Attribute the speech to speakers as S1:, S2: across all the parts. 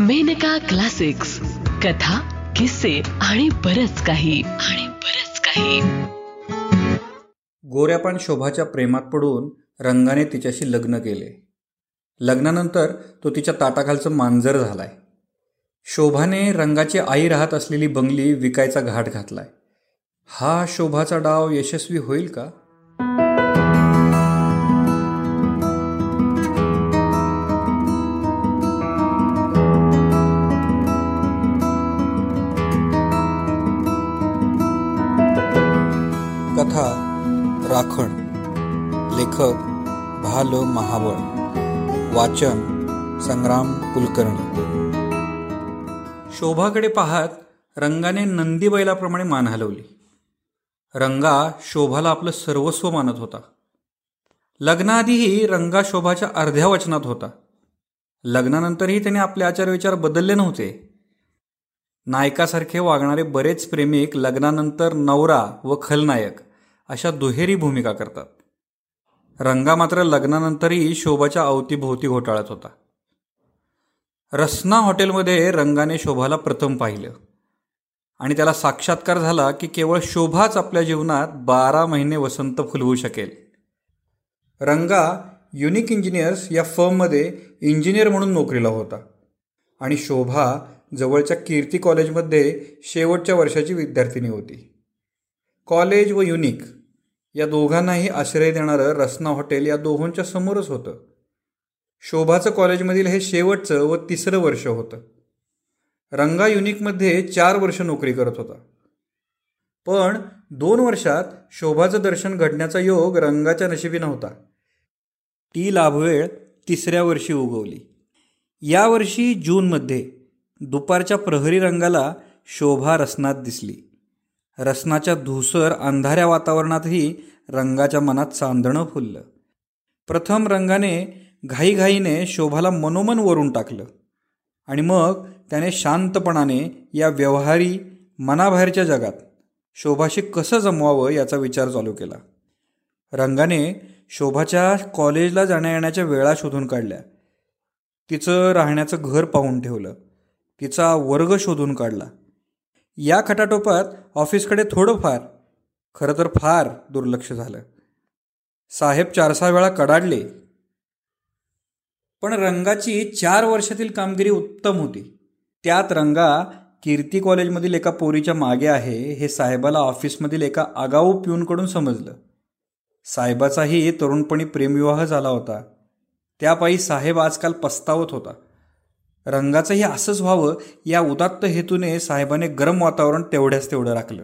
S1: Maneka classics. कथा किस्से आणि बरच काही. आणि बरच काही.
S2: गोऱ्यापान शोभाच्या प्रेमात पडून रंगाने तिच्याशी लग्न केले. लग्नानंतर तो तिच्या ताटाखालचं मांजर झालाय. शोभाने रंगाची आई राहत असलेली बंगली विकायचा घाट घातलाय. हा शोभाचा डाव यशस्वी होईल का? लेखक भाल महाबळ. वाचन संग्राम कुलकर्णी. शोभाकडे पाहत रंगाने नंदी बैलाप्रमाणे मान हलवली. रंगा शोभाला आपलं सर्वस्व मानत होता. लग्नाआधीही रंगा शोभाच्या अर्ध्या वचनात होता. लग्नानंतरही त्याने आपले आचारविचार बदलले नव्हते. नायकासारखे वागणारे बरेच प्रेमिक लग्नानंतर नवरा व खलनायक अशा दुहेरी भूमिका करतात. रंगा मात्र लग्नानंतरही शोभाच्या अवतीभोवती घोटाळत होता. रसना हॉटेलमध्ये रंगाने शोभाला प्रथम पाहिलं. आणि त्याला साक्षात्कार झाला की केवळ शोभाच आपल्या जीवनात बारा महिने वसंत फुलवू शकेल. रंगा युनिक इंजिनियर्स या फर्ममध्ये इंजिनियर म्हणून नोकरीला होता. आणि शोभा जवळच्या कीर्ती कॉलेजमध्ये शेवटच्या वर्षाची विद्यार्थिनी होती. कॉलेज व युनिक या दोघांनाही आश्रय देणारं रसना हॉटेल या दोहोंच्या समोरच होतं. शोभाचं कॉलेजमधील हे शेवटचं व तिसरं वर्ष होतं. रंगा युनिकमध्ये चार वर्ष नोकरी करत होता. पण दोन वर्षात शोभाचं दर्शन घडण्याचा योग रंगाच्या नशिबी नव्हता ती लाभवेळ तिसऱ्या वर्षी उगवली. यावर्षी जूनमध्ये दुपारच्या प्रहरी रंगाला शोभा रसनात दिसली. रसनाच्या धुसर अंधाऱ्या वातावरणातही रंगाच्या मनात चांदणं फुललं. प्रथम रंगाने घाईघाईने शोभाला मनोमन वरून टाकलं. आणि मग त्याने शांतपणाने या व्यवहारी मनाबाहेरच्या जगात शोभाशी कसं जमवावं याचा विचार चालू केला. रंगाने शोभाच्या कॉलेजला जाण्या येण्याच्या वेळा शोधून काढल्या. तिचं राहण्याचं घर पाहून ठेवलं. तिचा वर्ग शोधून काढला. या खटाटोपात ऑफिसकडे थोडंफार खरं तर फार दुर्लक्ष झालं. साहेब चार सहा वेळा कडाडले. पण रंगाची चार वर्षातील कामगिरी उत्तम होती. त्यात रंगा कीर्ती कॉलेजमधील एका पोरीच्या मागे आहे हे साहेबाला ऑफिसमधील एका आगाऊ पिऊनकडून समजलं. साहेबाचाही तरुणपणी प्रेमविवाह झाला होता. त्यापायी साहेब आजकाल पस्तावत होता. रंगाचंही असंच व्हावं या उदात्त हेतूने साहेबाने गरम वातावरण तेवढ्याच तेवढं राखलं.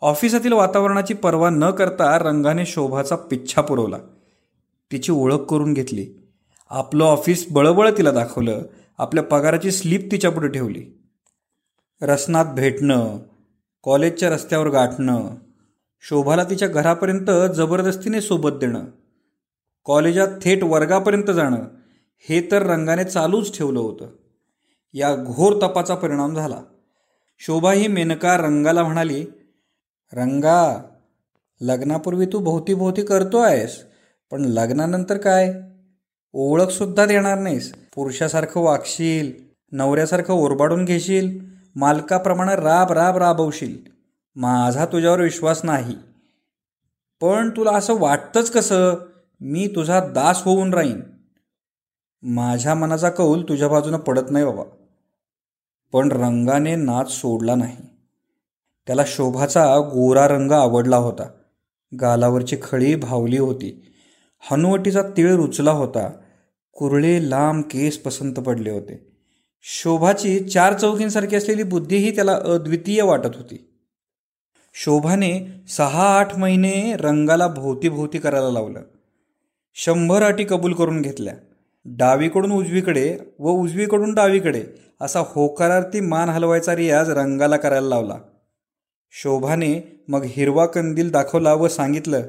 S2: ऑफिसातील वातावरणाची पर्वा न करता रंगाने शोभाचा पिच्छा पुरवला. तिची ओळख करून घेतली. आपलं ऑफिस बळबळ तिला दाखवलं. आपल्या पगाराची स्लीप तिच्यापुढे ठेवली. रसनात भेटणं कॉलेजच्या रस्त्यावर गाठणं शोभाला तिच्या घरापर्यंत जबरदस्तीने सोबत देणं कॉलेजात थेट वर्गापर्यंत जाणं हे तर रंगाने चालूच ठेवलं होतं. या घोर तपाचा परिणाम झाला. शोभा ही मेनका रंगाला म्हणाली रंगा लग्नापूर्वी तू भोवतीभोवती करतो आहेस पण लग्नानंतर काय? ओळखसुद्धा देणार नाहीस. पुरुषासारखं वागशील नवऱ्यासारखं ओरबाडून घेशील मालकाप्रमाणे राब राब राबवशील. माझा तुझ्यावर विश्वास नाही. पण तुला असं वाटतंच कसं? मी तुझा दास होऊन राहीन. माझ्या मनाचा कौल तुझ्या बाजूनं पडत नाही बाबा. पण रंगाने नाच सोडला नाही. त्याला शोभाचा गोरा रंग आवडला होता. गालावरची खळी भावली होती. हनुवटीचा तीळ रुचला होता. कुरळे लांब केस पसंत पडले होते. शोभाची चार चौकींसारखी असलेली बुद्धीही त्याला अद्वितीय वाटत होती. शोभाने सहा आठ महिने रंगाला भोवती भोवती करायला लावलं. शंभर अटी कबूल करून घेतल्या. डावीकडून उजवीकडे व उजवीकडून डावीकडे असा होकारार्थी मान हलवायचा रियाज रंगाला करायला लावला. शोभाने मग हिरवा कंदील दाखवला व सांगितलं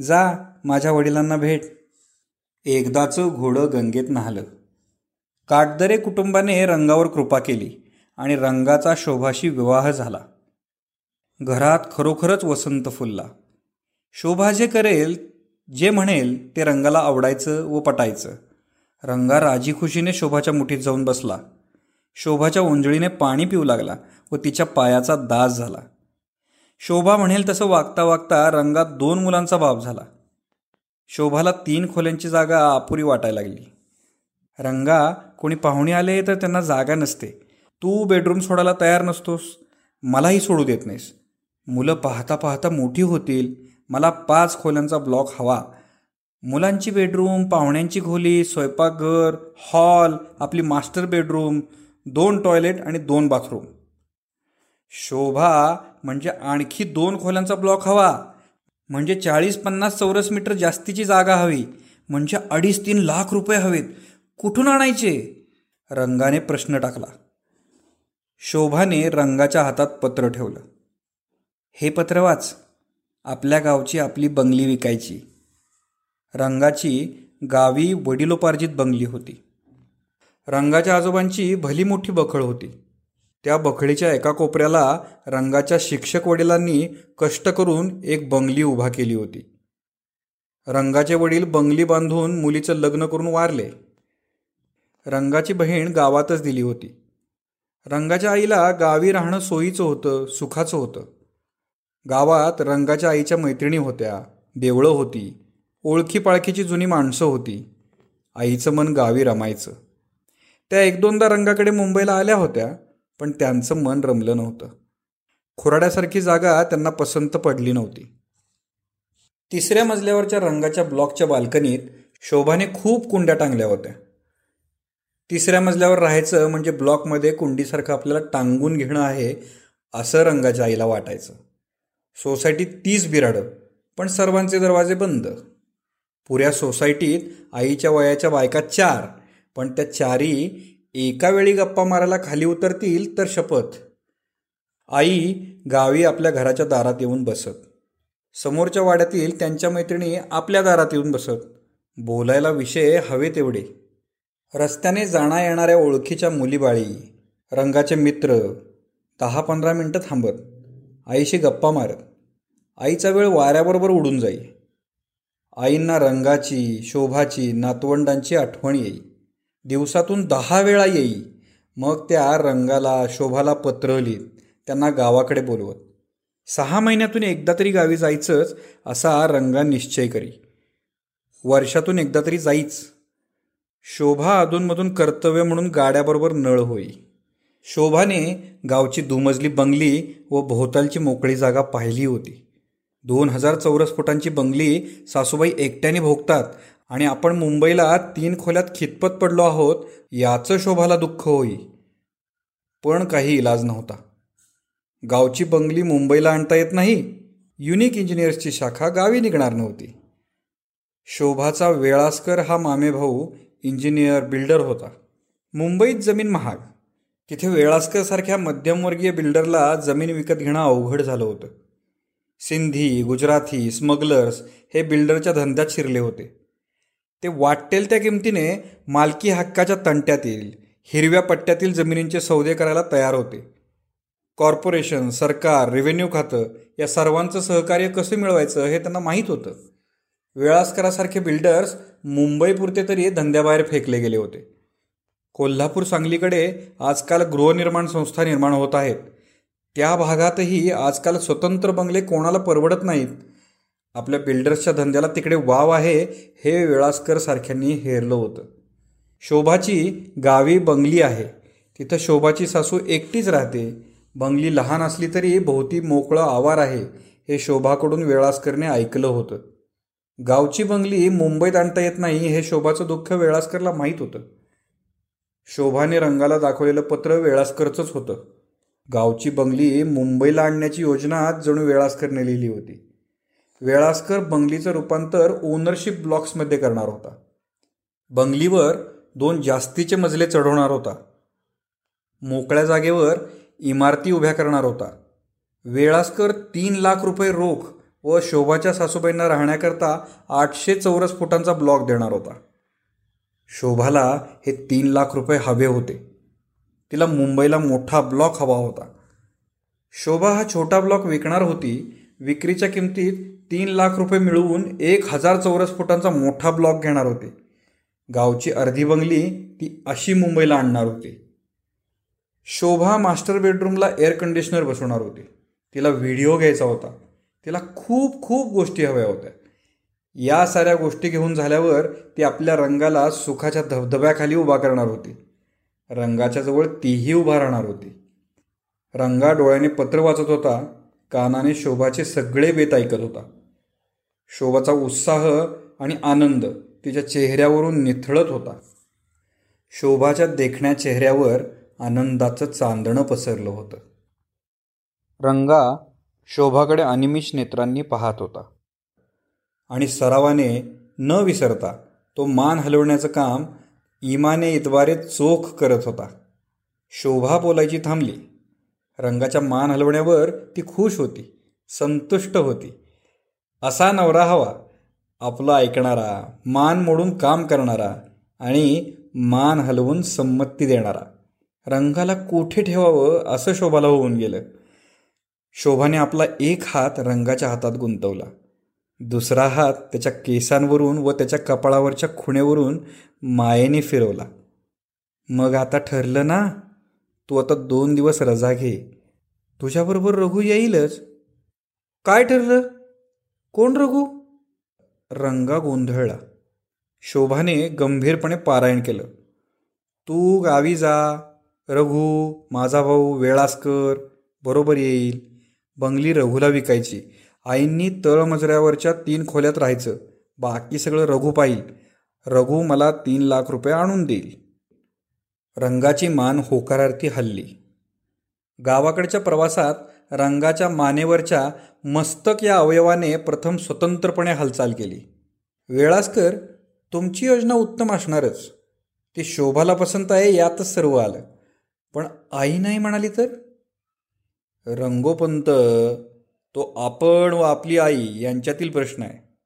S2: जा माझ्या वडिलांना भेट. एकदाचं घोडं गंगेत नाहलं. काटदरे कुटुंबाने रंगावर कृपा केली आणि रंगाचा शोभाशी विवाह झाला. घरात खरोखरच वसंत फुलला. शोभा जे करेल जे म्हणेल ते रंगाला आवडायचं व पटायचं. रंगा राजी खुशीने शोभाच्या मुठीत जाऊन बसला. शोभाच्या ओंजळीने पाणी पिऊ लागला व तिच्या पायाचा दास झाला. शोभा म्हणेल तसं वागता वागता रंगात दोन मुलांचा बाप झाला. शोभाला तीन खोल्यांची जागा अपुरी वाटायला लागली. रंगा कोणी पाहुणे आले तर त्यांना जागा नसते. तू बेडरूम सोडायला तयार नसतोस. मलाही सोडू देत नाहीस. मुलं पाहता पाहता मोठी होतील. मला पाच खोल्यांचा ब्लॉक हवा. मुलांची बेडरूम पाहुण्यांची खोली स्वयंपाकघर हॉल आपली मास्टर बेडरूम दोन टॉयलेट आणि दोन बाथरूम. शोभा म्हणजे आणखी दोन खोल्यांचा ब्लॉक हवा. म्हणजे चाळीस पन्नास चौरस मीटर जास्तीची जागा हवी. म्हणजे अडीच तीन लाख रुपये हवेत. कुठून आणायचे? रंगाने प्रश्न टाकला. शोभाने रंगाच्या हातात पत्र ठेवलं. हे पत्र वाच. आपल्या गावची आपली बंगली विकायची. रंगाची गावी वडिलोपार्जित बंगली होती. रंगाच्या आजोबांची भली मोठी बखळ होती. त्या बखळीच्या एका कोपऱ्याला रंगाच्या शिक्षक वडिलांनी कष्ट करून एक बंगली उभा केली होती. रंगाचे वडील बंगली बांधून मुलीचं लग्न करून वारले. रंगाची बहीण गावातच दिली होती. रंगाच्या आईला गावी राहणं सोयीचं होतं सुखाचं होतं. गावात रंगाच्या आईच्या मैत्रिणी होत्या देवळं होती ओळखी पाळखीची जुनी माणसं होती. आईचं मन गावी रमायचं. त्या एक दोनदा रंगाकडे मुंबईला आल्या होत्या पण त्यांचं मन रमलं नव्हतं. खुराड्यासारखी जागा त्यांना पसंत पडली नव्हती. तिसऱ्या मजल्यावरच्या रंगाच्या ब्लॉकच्या बाल्कनीत शोभाने खूप कुंड्या टांगल्या होत्या. तिसऱ्या मजल्यावर राहायचं म्हणजे ब्लॉकमध्ये कुंडीसारखं आपल्याला टांगून घेणं आहे असं रंगाच्या आईला वाटायचं. सोसायटीत तीस बिराडं पण सर्वांचे दरवाजे बंद. पुऱ्या सोसायटीत आईच्या वयाच्या बायका चार पण त्या चारी एका वेळी गप्पा मारायला खाली उतरतील तर शपथ. आई गावी आपल्या घराच्या दारात येऊन बसत. समोरच्या वाड्यातील त्यांच्या मैत्रिणी आपल्या दारात येऊन बसत. बोलायला विषय हवे तेवढे. रस्त्याने जाणा येणाऱ्या ओळखीच्या मुलीबाळी रंगाचे मित्र दहा पंधरा मिनटं थांबत. आईशी गप्पा मारत. आईचा वेळ वाऱ्याबरोबर उडून जाई. आईंना रंगाची शोभाची नातवंडांची आठवण येई. दिवसातून दहा वेळा येई. मग त्या रंगाला शोभाला पत्र लिहित त्यांना गावाकडे बोलवत. सहा महिन्यातून एकदा तरी गावी जायचंच असा रंगा निश्चय करी. वर्षातून एकदा तरी जाईच. शोभा अधूनमधून कर्तव्य म्हणून गाड्याबरोबर नळ होई. शोभाने गावची दुमजली बंगली व भोवतालची मोकळी जागा पाहिली होती. दोन हजार चौरस फुटांची बंगली सासूबाई एकट्याने भोगतात आणि आपण मुंबईला तीन खोल्यात खितपत पडलो आहोत याचं शोभाला दुःख होई. पण काही इलाज नव्हता. गावची बंगली मुंबईला आणता येत नाही. युनिक इंजिनियर्सची शाखा गावी निघणार नव्हती. शोभाचा वेळास्कर हा मामेभाऊ इंजिनियर बिल्डर होता. मुंबईत जमीन महाग. तिथे वेळास्करसारख्या मध्यमवर्गीय बिल्डरला जमीन विकत घेणं अवघड झालं होतं. सिंधी गुजराती स्मगलर्स हे बिल्डरच्या धंद्यात शिरले होते. ते वाटेल त्या किमतीने मालकी हक्काच्या तंट्यातील हिरव्या पट्ट्यातील जमिनींचे सौदे करायला तयार होते. कॉर्पोरेशन सरकार रेव्हेन्यू खातं या सर्वांचं सहकार्य कसं मिळवायचं हे त्यांना माहीत होतं. वेळास्करासारखे बिल्डर्स मुंबईपुरते तरी धंद्याबाहेर फेकले गेले होते. कोल्हापूर सांगलीकडे आजकाल गृहनिर्माण संस्था निर्माण होत आहेत. त्या भागातही आजकाल स्वतंत्र बंगले कोणाला परवडत नाहीत. आपल्या बिल्डर्सच्या धंद्याला तिकडे वाव आहे हे वेळास्कर सारख्यांनी हेरलं होतं. शोभाची गावी बंगली आहे. तिथं शोभाची सासू एकटीच राहते. बंगली लहान असली तरी भोवती मोकळं आवार आहे हे शोभाकडून वेळास्करने ऐकलं होतं. गावची बंगली मुंबईत आणता येत नाही हे शोभाचं दुःख वेळास्करला माहीत होतं. शोभाने रंगाला दाखवलेलं पत्र वेळास्करचंच होतं. गावची बंगली मुंबईला आणण्याची योजना जणू वेळासकरने लिहिली होती. वेळास्कर बंगलीचं रूपांतर ओनरशिप ब्लॉक्समध्ये करणार होता. बंगलीवर दोन जास्तीचे मजले चढवणार होता. मोकळ्या जागेवर इमारती उभ्या करणार होता. वेळास्कर तीन लाख रुपये रोख व शोभाच्या सासूबाईंना राहण्याकरता आठशे चौरस फुटांचा ब्लॉक देणार होता. शोभाला हे तीन लाख रुपये हवे होते. तिला मुंबईला मोठा ब्लॉक हवा होता. शोभा हा छोटा ब्लॉक विकणार होती. विक्रीच्या किमतीत तीन लाख रुपये मिळवून एक हजार चौरस फुटांचा मोठा ब्लॉक घेणार होते. गावची अर्धी बंगली ती अशी मुंबईला आणणार होती. शोभा मास्टर बेडरूमला एअर कंडिशनर बसवणार होती. तिला व्हिडिओ घ्यायचा होता. तिला खूप खूप गोष्टी हव्या होत्या. या साऱ्या गोष्टी घेऊन झाल्यावर ती आपल्या रंगाला सुखाच्या धबधब्याखाली उभा करणार होती. रंगाच्या जवळ तीही उभा राहणार होती. रंगा डोळ्याने पत्र वाचत होता कानाने शोभाचे सगळे बेत ऐकत होता. शोभाचा उत्साह आणि आनंद तिच्या चेहऱ्यावरून निथळत होता. शोभाच्या देखण्या चेहऱ्यावर आनंदाचं चांदणं पसरलं होतं. रंगा शोभाकडे अनिमिष नेत्रांनी पाहत होता. आणि सरावाने न विसरता तो मान हलवण्याचं काम इमाने इतवारे चोख करत होता. शोभा बोलायची थांबली. रंगाच्या मान हलवण्यावर ती खुश होती संतुष्ट होती. असा नवरा हवा. आपला ऐकणारा मान मोडून काम करणारा आणि मान हलवून संमती देणारा. रंगाला कोठे ठेवावं असं शोभाला होऊन गेलं. शोभाने आपला एक हात रंगाच्या हातात गुंतवला. दुसरा हात त्याच्या केसांवरून व त्याच्या कपाळावरच्या खुणेवरून मायेने फिरवला. मग आता ठरलं ना? तू आता दोन दिवस रजा घे. तुझ्याबरोबर रघू येईलच. काय ठरलं? कोण रघू? रंगा गोंधळला. शोभाने गंभीरपणे पारायण केलं. तू गावी जा. रघु माझा भाऊ वेळासकर बरोबर येईल. बंगली रघुला विकायची. आईंनी तळमजऱ्यावरच्या तीन खोल्यात राहायचं. बाकी सगळं रघू पाहिल. रघू मला तीन लाख रुपये आणून देईल. रंगाची मान होकारार्थी हल्ली. गावाकडच्या प्रवासात रंगाच्या मानेवरच्या मस्तक या अवयवाने प्रथम स्वतंत्रपणे हालचाल केली. वेळासकर तुमची योजना उत्तम असणारच. ती शोभाला पसंत आहे यातच सर्व आलं. पण आई नाही म्हणाली तर? रंगोपंत तो आपण व आपली आई यांच्यातील प्रश्न आहे.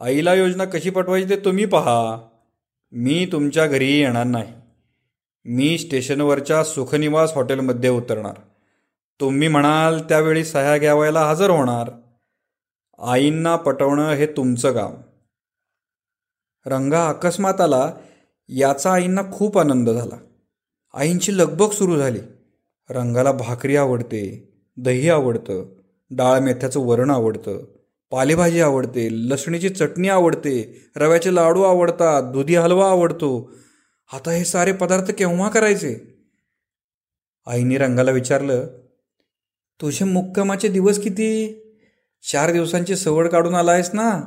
S2: आईला योजना कशी पाठवायची ते तुम्ही पहा. मी तुमच्या घरी येणार नाही. मी स्टेशनवरच्या सुखनिवास हॉटेलमध्ये उतरणार. तुम्ही म्हणाल त्यावेळी सह्या घ्यावायला हजर होणार. आईंना पटवणं हे तुमचं काम. रंगा अकस्मात आला याचा आईंना खूप आनंद झाला. आईंची लगबग सुरू झाली. रंगाला भाकरी आवडते दही आवडतं डाळ मेथ्याचं वरण आवडतं पालेभाजी आवडते लसणीची चटणी आवडते रव्याचे लाडू आवडतात दुधी हलवा आवडतो. आता हे सारे पदार्थ केव्हा करायचे? आईने रंगाला विचारलं तुझे मुक्कामाचे दिवस किती? चार दिवसांची सवड काढून आला आहेस ना?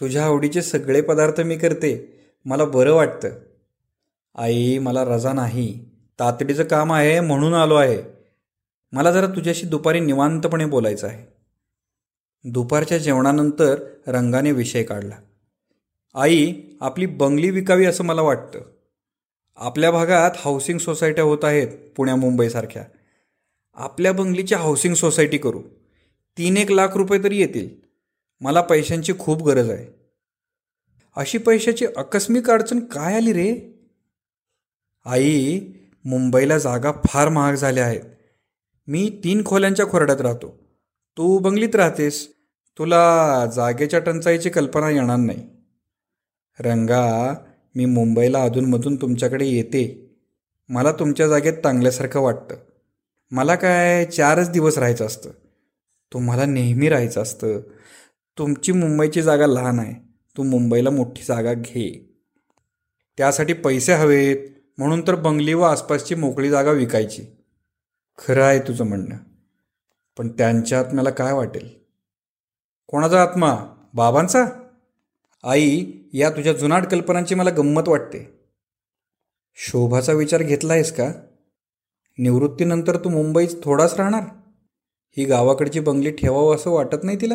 S2: तुझ्या आवडीचे सगळे पदार्थ मी करते मला बरं वाटतं. आई मला रजा नाही. तातडीचं काम आहे म्हणून आलो आहे. मला जरा तुझ्याशी दुपारी निवांतपणे बोलायचं आहे. दुपारच्या जेवणानंतर रंगाने विषय काढला. आई आपली बंगली विकावी असं मला वाटतं. आपल्या भागात हाऊसिंग सोसायट्या होत आहेत पुण्या मुंबईसारख्या. आपल्या बंगलीची हाऊसिंग सोसायटी करू. तीन एक लाख रुपये तरी येतील. मला पैशांची खूप गरज आहे. अशी पैशाची आकस्मिक अडचण काय आली रे? आई मुंबईला जागा फार महाग झाल्या आहेत. मी तीन खोल्यांच्या खोरड्यात राहतो. तू बंगलीत राहतेस. तुला जागेच्या टंचाईची कल्पना येणार नाही. रंगा मी मुंबईला अधूनमधून तुमच्याकडे येते. मला तुमच्या जागेत चांगल्यासारखं वाटतं. मला काय चारच दिवस राहायचं असतं. तुम्हाला नेहमी राहायचं असतं. तुमची मुंबईची जागा लहान आहे. तू मुंबईला मोठी जागा घे. त्यासाठी पैसे हवेत. म्हणून तर बंगली व आसपासची मोकळी जागा विकायची. खरं आहे तुझं म्हणणं. पण त्यांच्या आत्म्याला काय वाटेल? कोणाचा आत्मा? बाबांचा? आई या तुझ्या जुनाट कल्पनांची मला गंमत वाटते. शोभाचा विचार घेतला आहेस का? निवृत्तीनंतर तू मुंबईत थोडाच राहणार? ही गावाकडची बंगली ठेवावं असं वाटत नाही तिला?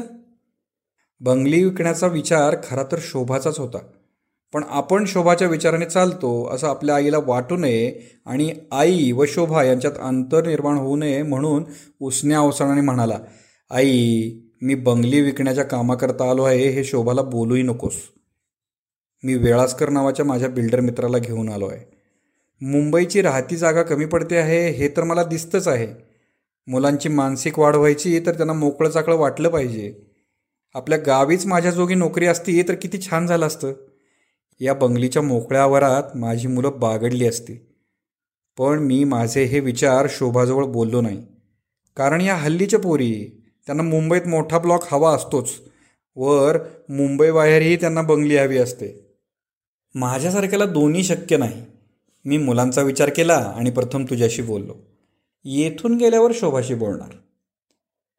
S2: बंगली विकण्याचा विचार खरा तर शोभाचाच होता. पण आपण शोभाच्या विचाराने चालतो असं आपल्या आईला वाटू नये आणि आई व शोभा यांच्यात अंतर निर्माण होऊ नये म्हणून उसण्या अवसाणाने म्हणाला आई मी बंगली विकण्याच्या कामाकरता आलो आहे हे शोभाला बोलूही नकोस. मी वेळासकर नावाच्या माझ्या बिल्डर मित्राला घेऊन आलो आहे. मुंबईची राहती जागा कमी पडते आहे हे तर मला दिसतंच आहे. मुलांची मानसिक वाढ व्हायची तर त्यांना मोकळं चाकळं वाटलं पाहिजे. आपल्या गावीच माझ्या जोगी नोकरी असती तर किती छान झालं असतं. या बंगलीच्या मोकळ्या आवारात माझी मुलं बागडली असती. पण मी माझे हे विचार शोभाजवळ बोललो नाही. कारण या हल्लीच्या पोरी त्यांना मुंबईत मोठा ब्लॉक हवा असतोच. वर मुंबईबाहेरही त्यांना बंगली हवी असते. माझ्यासारख्याला दोन्ही शक्य नाही. मी मुलांचा विचार केला आणि प्रथम तुझ्याशी बोललो. येथून गेल्यावर शोभाशी बोलणार.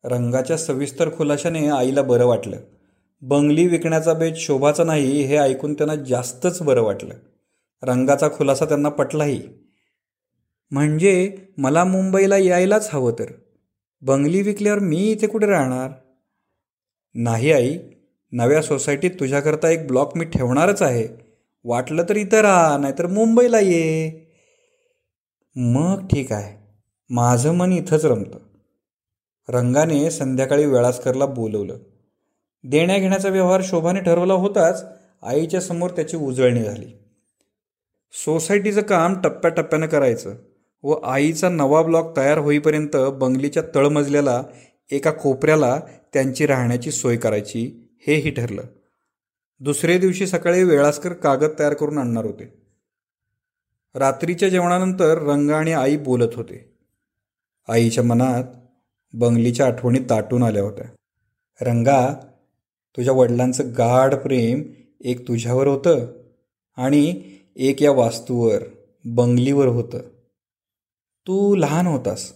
S2: रंगाच्या सविस्तर खुलाशाने आईला बरं वाटलं. बंगली विकण्याचा बेत शोभाचा नाही हे ऐकून त्यांना जास्तच बरं वाटलं. रंगाचा खुलासा त्यांना पटलाही. म्हणजे मला मुंबईला यायलाच हवं तर. बंगली विकल्यावर मी इथे कुठे राहणार? नाही आई नव्या सोसायटीत तुझ्याकरता एक ब्लॉक मी ठेवणारच आहे. वाटलं तर इथं राहा नाहीतर मुंबईला ये. मग ठीक आहे. माझं मन इथंच रमतं. रंगाने संध्याकाळी वेळासकरला बोलवलं. देण्याघेण्याचा व्यवहार शोभाने ठरवला होताच आईच्या समोर त्याची उजळणी झाली. सोसायटीचं काम टप्प्याटप्प्यानं करायचं व आईचा नवा ब्लॉक तयार होईपर्यंत बंगलीच्या तळमजल्याला एका कोपऱ्याला त्यांची राहण्याची सोय करायची हेही ठरलं. दुसरे दिवशी सकाळी वेळासकर कागद तयार करून आणणार होते. रात्रीच्या जेवणानंतर रंगा आणि आई बोलत होते. आईच्या मनात बंगलीच्या आठवणी दाटून आल्या होत्या. रंगा तुझ्या वडिलांचं गाढ प्रेम एक तुझ्यावर होतं आणि एक या वास्तूवर बंगलीवर होतं. तू लहान होतास.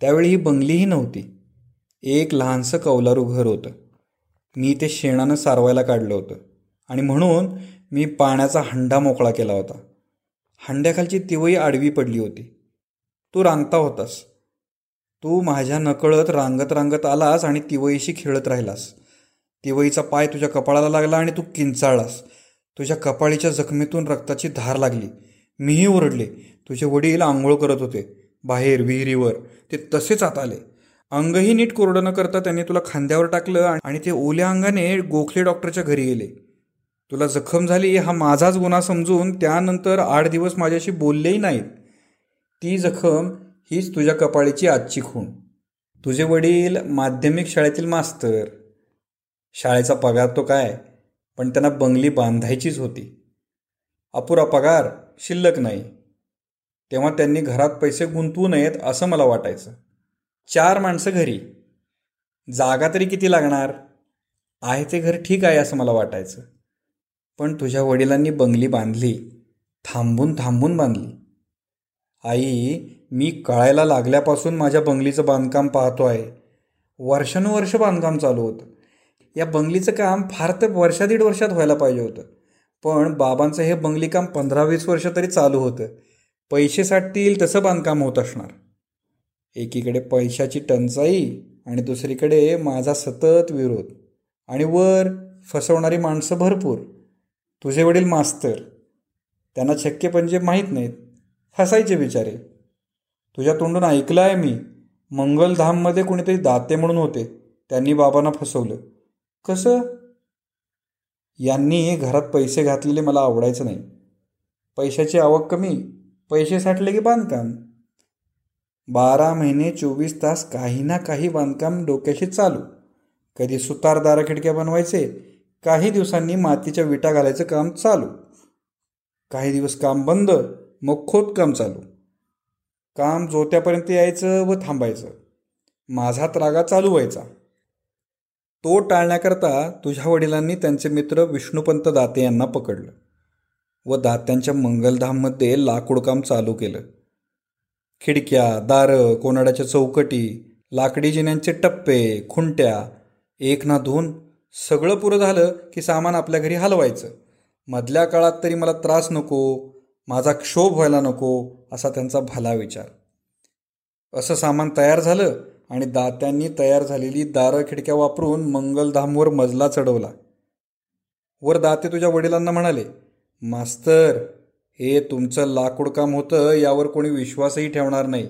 S2: त्यावेळी ही बंगलीही नव्हती. एक लहानसं कौलारू घर होतं. मी ते शेणानं सारवायला काढलं होतं आणि म्हणून मी पाण्याचा हंडा मोकळा केला होता. हंड्याखालची तिवई आडवी पडली होती. तू रांगता होतास. तू माझ्या नकळत रांगत रांगत आलास आणि तिवईशी खेळत राहिलास. तिवईचा पाय तुझ्या कपाळाला लागला आणि तू किंचाळलास. तुझ्या कपाळीच्या जखमेतून रक्ताची धार लागली. मीही ओरडले. तुझे वडील आंघोळ करत होते. बाहेर विहिरीवर. ते तसेच आत आले. अंगही नीट कोरडं न करता त्यांनी तुला खांद्यावर टाकलं आणि ते ओल्या अंगाने गोखले डॉक्टरच्या घरी गेले. तुला जखम झाली हा माझाच गुन्हा समजून त्यानंतर आठ दिवस माझ्याशी बोललेही नाहीत. ती जखम हीच तुझ्या कपाळीची आजची खूण. तुझे वडील माध्यमिक शाळेतील मास्तर. शाळेचा पगार तो काय? पण त्यांना बंगली बांधायचीच होती. अपुरा पगार शिल्लक नाही. तेव्हा त्यांनी घरात पैसे गुंतवू नयेत असं मला वाटायचं. चार माणसं घरी. जागा तरी किती लागणार? आहे ते घर ठीक आहे असं मला वाटायचं. पण तुझ्या वडिलांनी बंगली बांधली. थांबून थांबून बांधली. आई मी कळायला लागल्यापासून माझ्या बंगलीचं बांधकाम पाहतो आहे वर्षानुवर्ष बांधकाम चालू होतं. या बंगलीचं काम फार तर वर्षा दीड वर्षात व्हायला पाहिजे होतं. पण बाबांचं हे बंगली काम पंधरा वीस वर्ष तरी चालू होतं. पैसे साठतील तसं बांधकाम होत असणार. एकीकडे पैशाची टंचाई आणि दुसरीकडे माझा सतत विरोध. आणि वर फसवणारी माणसं भरपूर. तुझे वडील मास्तर. त्यांना शक्य पंजे माहीत नाहीत. हसायचे बिचारे. तुझ्या तोंडून ऐकलं आहे मी. मंगलधाममध्ये कोणीतरी दाते म्हणून होते. त्यांनी बाबांना फसवलं. कसं? यांनी घरात पैसे घातलेले मला आवडायचं नाही. पैशाची आवक कमी पैसे साठले की बांधकाम. बारा महिने चोवीस तास काही ना काही बांधकाम डोक्याशी चालू. कधी सुतारदारा खिडक्या बनवायचे काही दिवसांनी मातीच्या विटा घालायचं काम चालू. काही दिवस काम बंद मग खोदकाम चालू. काम जोत्यापर्यंत यायचं व थांबायचं. माझा त्रागा चालू व्हायचा. तो टाळण्याकरता तुझ्या वडिलांनी त्यांचे मित्र विष्णुपंत दाते यांना पकडलं व दात्यांच्या मंगलधाममध्ये लाकूडकाम चालू केलं. खिडक्या दारं कोनाड्याच्या चौकटी लाकडी जिन्यांचे टप्पे खुंट्या एक ना दोन सगळं पुरं झालं की सामान आपल्या घरी हलवायचं. मधल्या काळात तरी मला त्रास नको माझा क्षोभ व्हायला नको असा त्यांचा भला विचार. असं सामान तयार झालं आणि दात्यांनी तयार झालेली दारं खिडक्या वापरून मंगलधामवर मजला चढवला. वर दाते तुझ्या वडिलांना म्हणाले मास्तर हे तुमचं लाकूड काम होतं यावर कोणी विश्वासही ठेवणार नाही.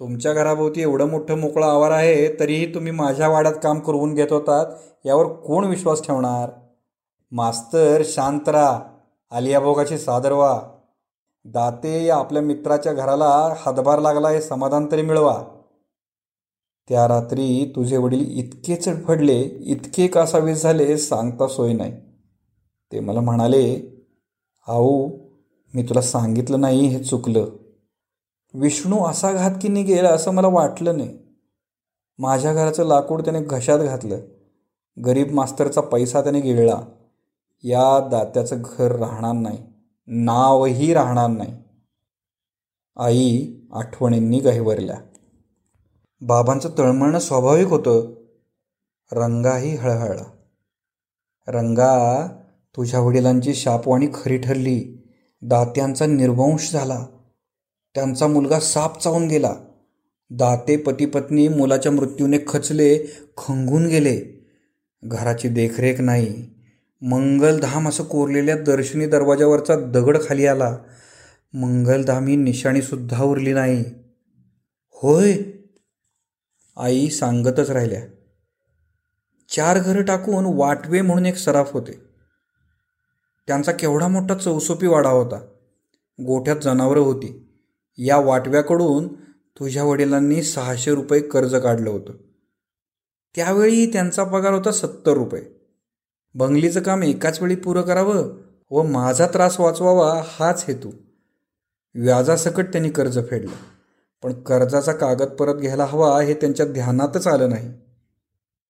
S2: तुमच्या घराभोवती एवढं मोठं मोकळं आवार आहे तरीही तुम्ही माझ्या वाड्यात काम करून घेत होतात यावर कोण विश्वास ठेवणार? मास्तर शांतरा आलियाभोगाची सादर व्हा. दाते या आपल्या मित्राच्या घराला हातभार लागला हे समाधान तरी मिळवा. त्या रात्री तुझे वडील इतके चडफडले इतके कासावीस झाले सांगता सोय नाही. ते मला म्हणाले आऊ मी तुला सांगितलं नाही हे चुकलं. विष्णू असा घात की निघेल असं मला वाटलं नाही. माझ्या घराचं लाकूड त्याने घशात घातलं. गरीब मास्तरचा पैसा त्याने गिळला. या दात्याचं घर राहणार नाही. नावही राहणार नाही. आई आठवणींनी गहिवरल्या. बाबांचं तळमळणं स्वाभाविक होतं. रंगाही हळहळला. रंगा तुझ्या वडिलांची शापवाणी खरी ठरली. दात्यांचा निर्वंश झाला. त्यांचा मुलगा साप चावून गेला. दाते पतीपत्नी मुलाच्या मृत्यूने खचले खंगून गेले. घराची देखरेख नाही. मंगलधाम असं कोरलेल्या दर्शनी दरवाजावरचा दगड खाली आला. मंगलधाम ही निशाणीसुद्धा उरली नाही. होय? आई सांगतच राहिल्या चार घरं टाकून वाटवे म्हणून एक सराफ होते. त्यांचा केवढा मोठा चौसोपी वाडा होता. गोठ्यात जनावरं होती. या वाटव्याकडून तुझ्या वडिलांनी सहाशे रुपये कर्ज काढलं होतं. त्यावेळी त्यांचा पगार होता सत्तर रुपये. बंगलीचं काम एकाच वेळी पुरं करावं व माझा त्रास वाचवावा हाच हेतू. व्याजासकट त्यांनी कर्ज फेडलं. पण कर्जाचा कागद परत घ्यायला हवा हे त्यांच्या ध्यानातच आलं नाही.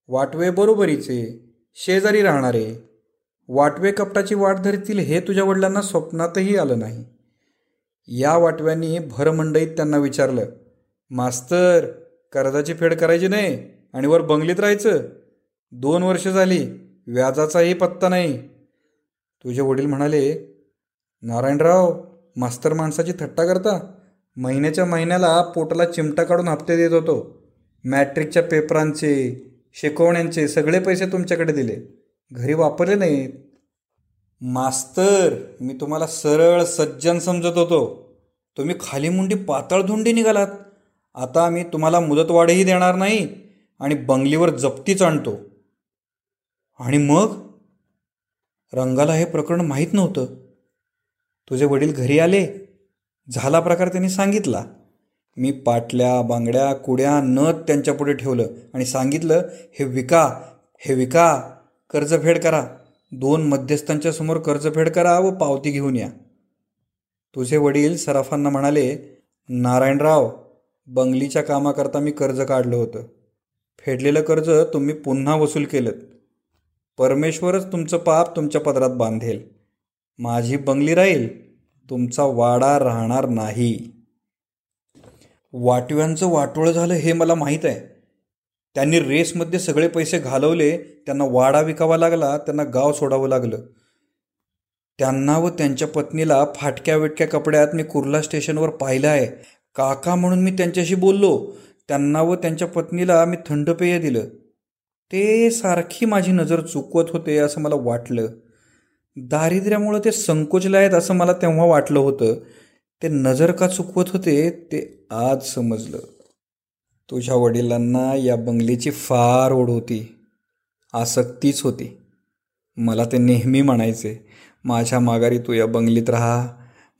S2: वाटवे बरोबरीचे शेजारी राहणारे वाटवे कपटाची वाट धरतील हे तुझ्या वडिलांना स्वप्नातही आलं नाही. या वाटव्यांनी भरमंडईत त्यांना विचारलं मास्तर कर्जाची फेड करायची नाही आणि वर बंगलीत राहायचं? दोन वर्ष झाली व्याजाचाही पत्ता नाही. तुझे वडील म्हणाले नारायणराव मास्तर माणसाची थट्टा करता? महिन्याच्या महिन्याला पोटाला चिमटा काढून हप्ते देत होतो. मॅट्रिकच्या पेपरांचे शिकवण्यांचे सगळे पैसे तुमच्याकडे दिले. घरी वापरले नाहीत. मास्तर मी तुम्हाला सरळ सज्जन समजत होतो. तुम्ही खाली मुंडी पातळ धुंडी निघालात. आता मी तुम्हाला मुदतवाढही देणार नाही आणि बंगलीवर जप्तीच आणतो. आणि मग? रंगाला हे प्रकरण माहीत नव्हतं. तुझे वडील घरी आले. झाला प्रकार त्यांनी सांगितला. मी पाटल्या बांगड्या कुड्या नथ त्यांच्यापुढे ठेवलं आणि सांगितलं हे विका हे विका कर्जफेड करा. दोन मध्यस्थांच्या समोर कर्जफेड करा व पावती घेऊन या. तुझे वडील सराफांना म्हणाले नारायणराव बंगलीच्या कामाकरता मी कर्ज काढलं होतं. फेडलेलं कर्ज तुम्ही पुन्हा वसूल केलं परमेश्वरच तुमचं पाप तुमच्या पदरात बांधेल. माझी बंगली राहील. तुमचा वाडा राहणार नाही. वाटव्यांचं वाटोळं झालं हे मला माहीत आहे. त्यांनी रेसमध्ये सगळे पैसे घालवले त्यांना वाडा विकावा लागला त्यांना गाव सोडावं लागलं. त्यांना व त्यांच्या पत्नीला फाटक्या विटक्या कपड्यात मी कुर्ला स्टेशनवर पाहिलं आहे. काका म्हणून मी त्यांच्याशी बोललो. त्यांना व त्यांच्या पत्नीला मी थंड पेय दिलं. ते सारखी माझी नजर चुकवत होते असं मला वाटलं. दारिद्र्यामुळं ते संकोचले आहेत असं मला तेव्हा वाटलं होतं. ते नजर का चुकवत होते ते आज समजलं. तुझ्या वडिलांना या बंगलीची फार ओढ होती. आसक्तीच होती. मला ते नेहमी म्हणायचे माझ्या माघारी तू या बंगलीत राहा.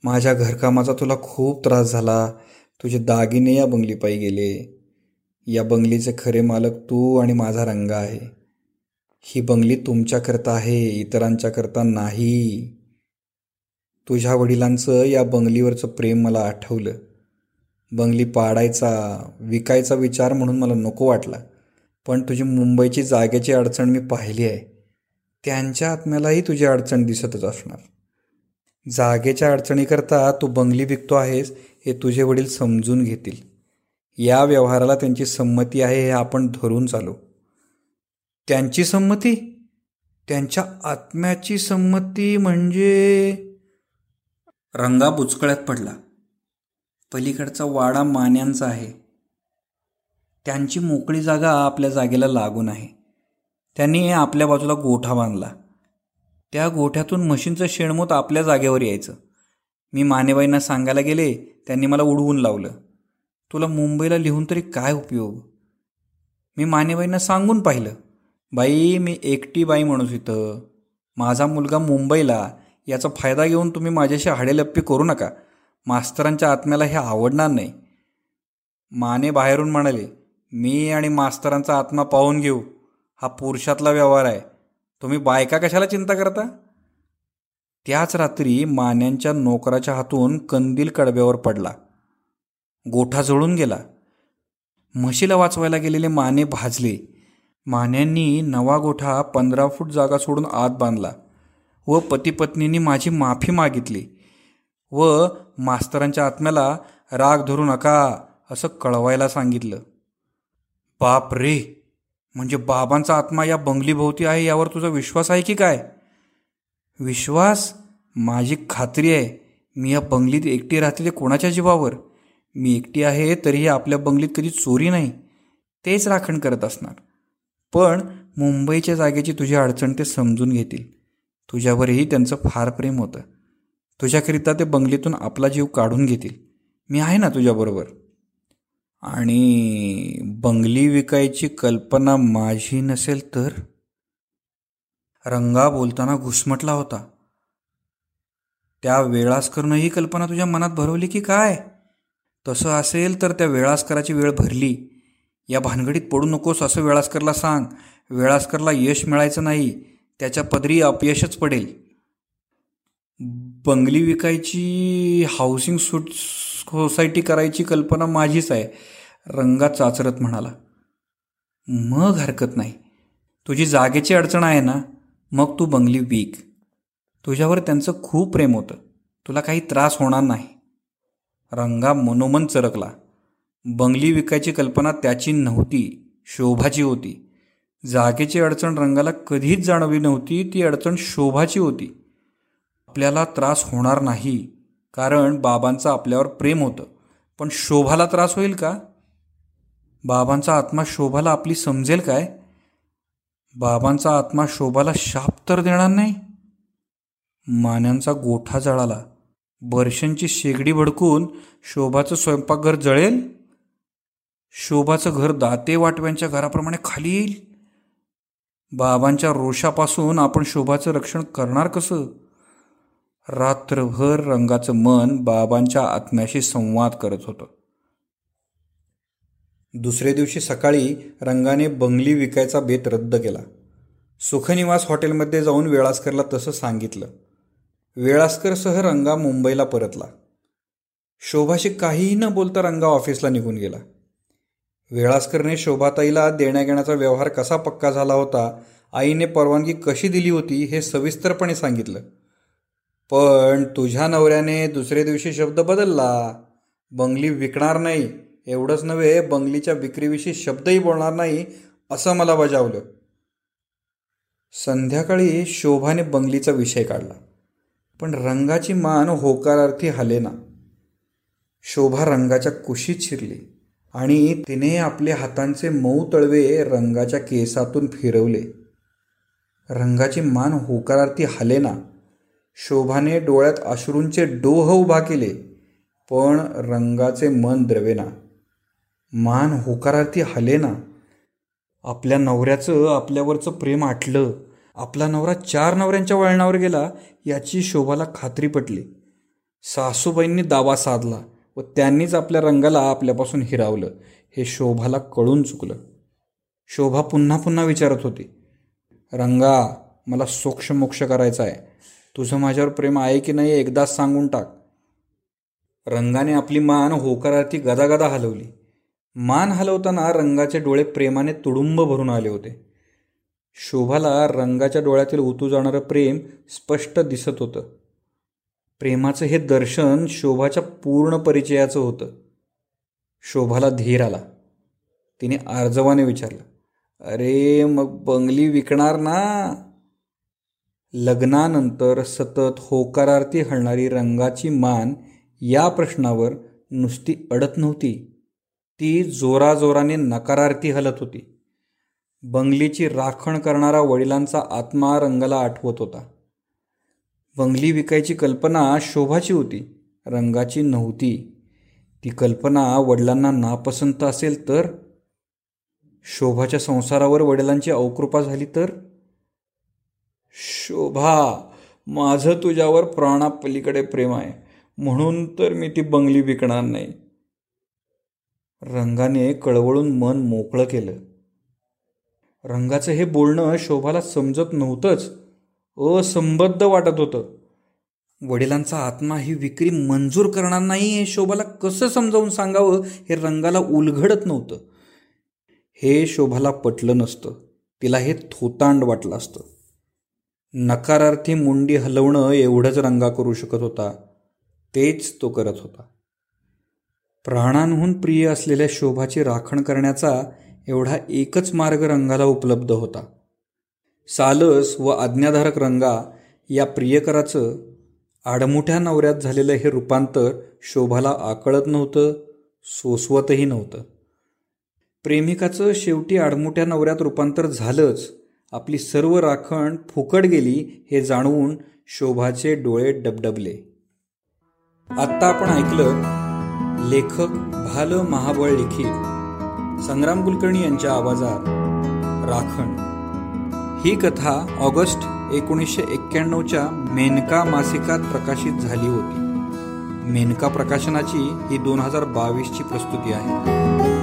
S2: माझ्या घरकामाचा तुला खूप त्रास झाला. तुझे दागिने या बंगलीपायी गेले. या बंगलीचे खरे मालक तू आणि माझा रंग आहे. ही बंगली तुमच्याकरता आहे इतरांच्याकरता नाही. तुझ्या वडिलांचं या बंगलीवरचं प्रेम मला आठवलं. बंगली पाडायचा विकायचा विचार म्हणून मला नको वाटला. पण तुझी मुंबईची जागेची अडचण मी पाहिली आहे. त्यांच्या आत्म्यालाही तुझी अडचण दिसतच असणार. जागेच्या अडचणीकरता तू बंगली विकतो आहेस हे तुझे वडील समजून घेतील. या व्यवहाराला त्यांची संमती आहे हे आपण धरून चालू. त्यांची संमती? त्यांच्या आत्म्याची संमती म्हणजे? रंगा बुचकळ्यात पडला. पलीकडचा वाडा मान्यांचा आहे. त्यांची मोकळी जागा आपल्या जागेला लागून आहे. त्यांनी आपल्या बाजूला गोठा बांधला. त्या गोठ्यातून म्हशींचं शेणमूत आपल्या जागेवर यायचं. मी मानेबाईंना सांगायला गेले त्यांनी मला उडवून लावलं. तुला मुंबईला लिहून तरी काय उपयोग? मी मानेबाईंना सांगून पाहिलं. बाई मी एकटी बाई म्हणूस इथं. माझा मुलगा मुंबईला. याचा फायदा घेऊन तुम्ही माझ्याशी हाडेलप्पी करू नका. मास्तरांच्या आत्म्याला हे आवडणार नाही. माने बाहेरून म्हणाले मी आणि मास्तरांचा आत्मा पाहून घेऊ. हा पुरुषातला व्यवहार आहे. तुम्ही बायका कशाला चिंता करता? त्याच रात्री मान्यांच्या नोकराच्या हातून कंदील कडब्यावर पडला. गोठा जळून गेला. म्हशीला वाचवायला गेलेले माने भाजले. मान्यांनी नवा गोठा पंधरा फूट जागा सोडून आत बांधला व पतीपत्नींनी माझी माफी मागितली व मास्तरांच्या आत्म्याला राग धरू नका असं कळवायला सांगितलं. बाप रे! म्हणजे बाबांचा आत्मा या बंगलीभोवती आहे यावर तुझा विश्वास आहे की काय? विश्वास? माझी खात्री आहे. मी या बंगलीत एकटी राहते ते कोणाच्या जीवावर? मी एकटी आहे तरीही आपल्या बंगलीत कधी चोरी नाही. तेच राखण करत असणार. पण मुंबईच्या जागेची तुझी अडचण ते समजून घेतील. तुझ्यावरही त्यांचं फार प्रेम होतं. तुझ्याकरिता ते बंगलीतून आपला जीव काढून घेतील. मी आहे ना तुझ्याबरोबर. आणि बंगली विकायची कल्पना माझी नसेल तर? रंगा बोलताना घुसमटला होता. त्या वेळासकरनं ही कल्पना तुझ्या मनात भरवली की काय? तसं असेल तर त्या वेळास्कराची वेळ भरली. या भानगडीत पडू नकोस असं वेळास्करला सांग. वेळास्करला यश मिळायचं नाही. त्याच्या पदरी अपयशच पडेल. बंगली विकायची हाऊसिंग सुट सोसायटी करायची कल्पना माझीच आहे रंगात चाचरत म्हणाला. मग हरकत नाही. तुझी जागेची अडचण आहे ना? मग तू बंगली विक. तुझ्यावर त्यांचं खूप प्रेम होतं. तुला काही त्रास होणार नाही. रंगा मनोमन चरकला. बंगली विकायची कल्पना त्याची नव्हती शोभाची होती. जागेची अडचण रंगाला कधीच जाणवली नव्हती ती अडचण शोभाची होती. आपल्याला त्रास होणार नाही कारण बाबांचं आपल्यावर प्रेम होतं. पण शोभाला त्रास होईल का? बाबांचा आत्मा शोभाला आपली समजेल काय? बाबांचा आत्मा शोभाला शाप तर देणार नाही? मान्यांचा गोठा जळाला. बर्षांची शेगडी भडकून शोभाचं स्वयंपाकघर जळेल? शोभाचं घर दाते वाटव्यांच्या घराप्रमाणे खाली येईल? बाबांच्या रोषापासून आपण शोभाचं रक्षण करणार कसं? रात्रभर रंगाचं मन बाबांच्या आत्म्याशी संवाद करत होतं. दुसऱ्या दिवशी सकाळी रंगाने बंगली विकायचा बेत रद्द केला. सुखनिवास हॉटेलमध्ये जाऊन वेळास्करला तसं सांगितलं. वेळास्करसह रंगा मुंबईला परतला. शोभाशी काहीही न बोलता रंगा ऑफिसला निघून गेला. वेळासकरने शोभाताईला देण्याघेण्याचा व्यवहार कसा पक्का झाला होता आईने परवानगी कशी दिली होती हे सविस्तरपणे सांगितलं. पण तुझ्या नवऱ्याने दुसऱ्या दिवशी शब्द बदलला. बंगली विकणार नाही एवढंच नव्हे बंगलीच्या विक्रीविषयी शब्दही बोलणार नाही असं मला बजावलं. संध्याकाळी शोभाने बंगलीचा विषय काढला. पण रंगाची मान होकारार्थी हलेना. शोभा रंगाच्या कुशीत शिरली. आणि तिने आपले हातांचे मऊ तळवे रंगाच्या केसातून फिरवले. रंगाची मान होकारार्थी हलेना शोभाने डोळ्यात अश्रूंचे डोह उभा केले पण रंगाचे मन द्रवेना मान होकारार्थी हलेना आपल्या नवऱ्याचं आपल्यावरचं प्रेम आटलं. आपला नवरा चार नवऱ्यांच्या वळणावर गेला याची शोभाला खात्री पटली. सासूबाईंनी दावा साधला. व त्यांनीच आपल्या रंगाला आपल्यापासून हिरावलं. हे शोभाला कळून चुकलं. शोभा पुन्हा पुन्हा विचारत होती. रंगा मला सोक्षमोक्ष करायचा आहे. तुझं माझ्यावर प्रेम आहे की नाही एकदाच सांगून टाक. रंगाने आपली मान होकारार्थी गदागदा हलवली. मान हलवताना रंगाचे डोळे प्रेमाने तुडुंब भरून आले होते. शोभाला रंगाच्या डोळ्यातील उतू जाणारं प्रेम स्पष्ट दिसत होतं. प्रेमाचं हे दर्शन शोभाच्या पूर्ण परिचयाचं होतं. शोभाला धीर आला. तिने आर्जवाने विचारलं अरे मग बंगली विकणार ना? लग्नानंतर सतत होकारार्थी हलणारी रंगाची मान या प्रश्नावर नुसती अडत नव्हती. ती जोराजोराने नकारार्थी हलत होती. बंगलीची राखण करणारा वडिलांचा आत्मा रंगाला आठवत होता. बंगली विकायची कल्पना शोभाची होती रंगाची नव्हती. ती कल्पना वडिलांना नापसंत असेल तर? शोभाच्या संसारावर वडिलांची अवकृपा झाली तर? शोभा माझं तुझ्यावर प्राणापलीकडे प्रेम आहे म्हणून तर मी ती बंगली विकणार नाही. रंगाने कळवळून मन मोकळं केलं. रंगाचं हे बोलणं शोभाला समजत नव्हतंच. असंबद्ध वाटत होतं. वडिलांचा आत्मा ही विक्री मंजूर करणार नाही हे शोभाला कसं समजावून सांगावं हे रंगाला उलघडत नव्हतं. हे शोभाला पटलं नसतं. तिला हे थोतांड वाटलं असतं. नकारार्थी मुंडी हलवणं एवढंच रंगा करू शकत होता. तेच तो करत होता. प्राणांहून प्रिय असलेल्या शोभाची राखण करण्याचा एवढा एकच मार्ग रंगाला उपलब्ध होता. सालस व आज्ञाधारक रंगा या प्रियकराचं आडमुठ्या नवऱ्यात झालेलं हे रूपांतर शोभाला आकळत नव्हतं सोसवतही नव्हतं. प्रेमिकाचं शेवटी आडमुठ्या नवऱ्यात रूपांतर झालंच. आपली सर्व राखण फुकट गेली हे जाणवून शोभाचे डोळे डबडबले. आत्ता आपण ऐकलं लेखक भाल महाबळ लिखित. संग्राम कुलकर्णी यांच्या आवाजात राखण. ही कथा ऑगस्ट एकोणीसशे एक्क्याण्णवच्या मेनका मासिकात प्रकाशित झाली होती. मेनका प्रकाशनाची ही दोन हजार बावीसची प्रस्तुती आहे.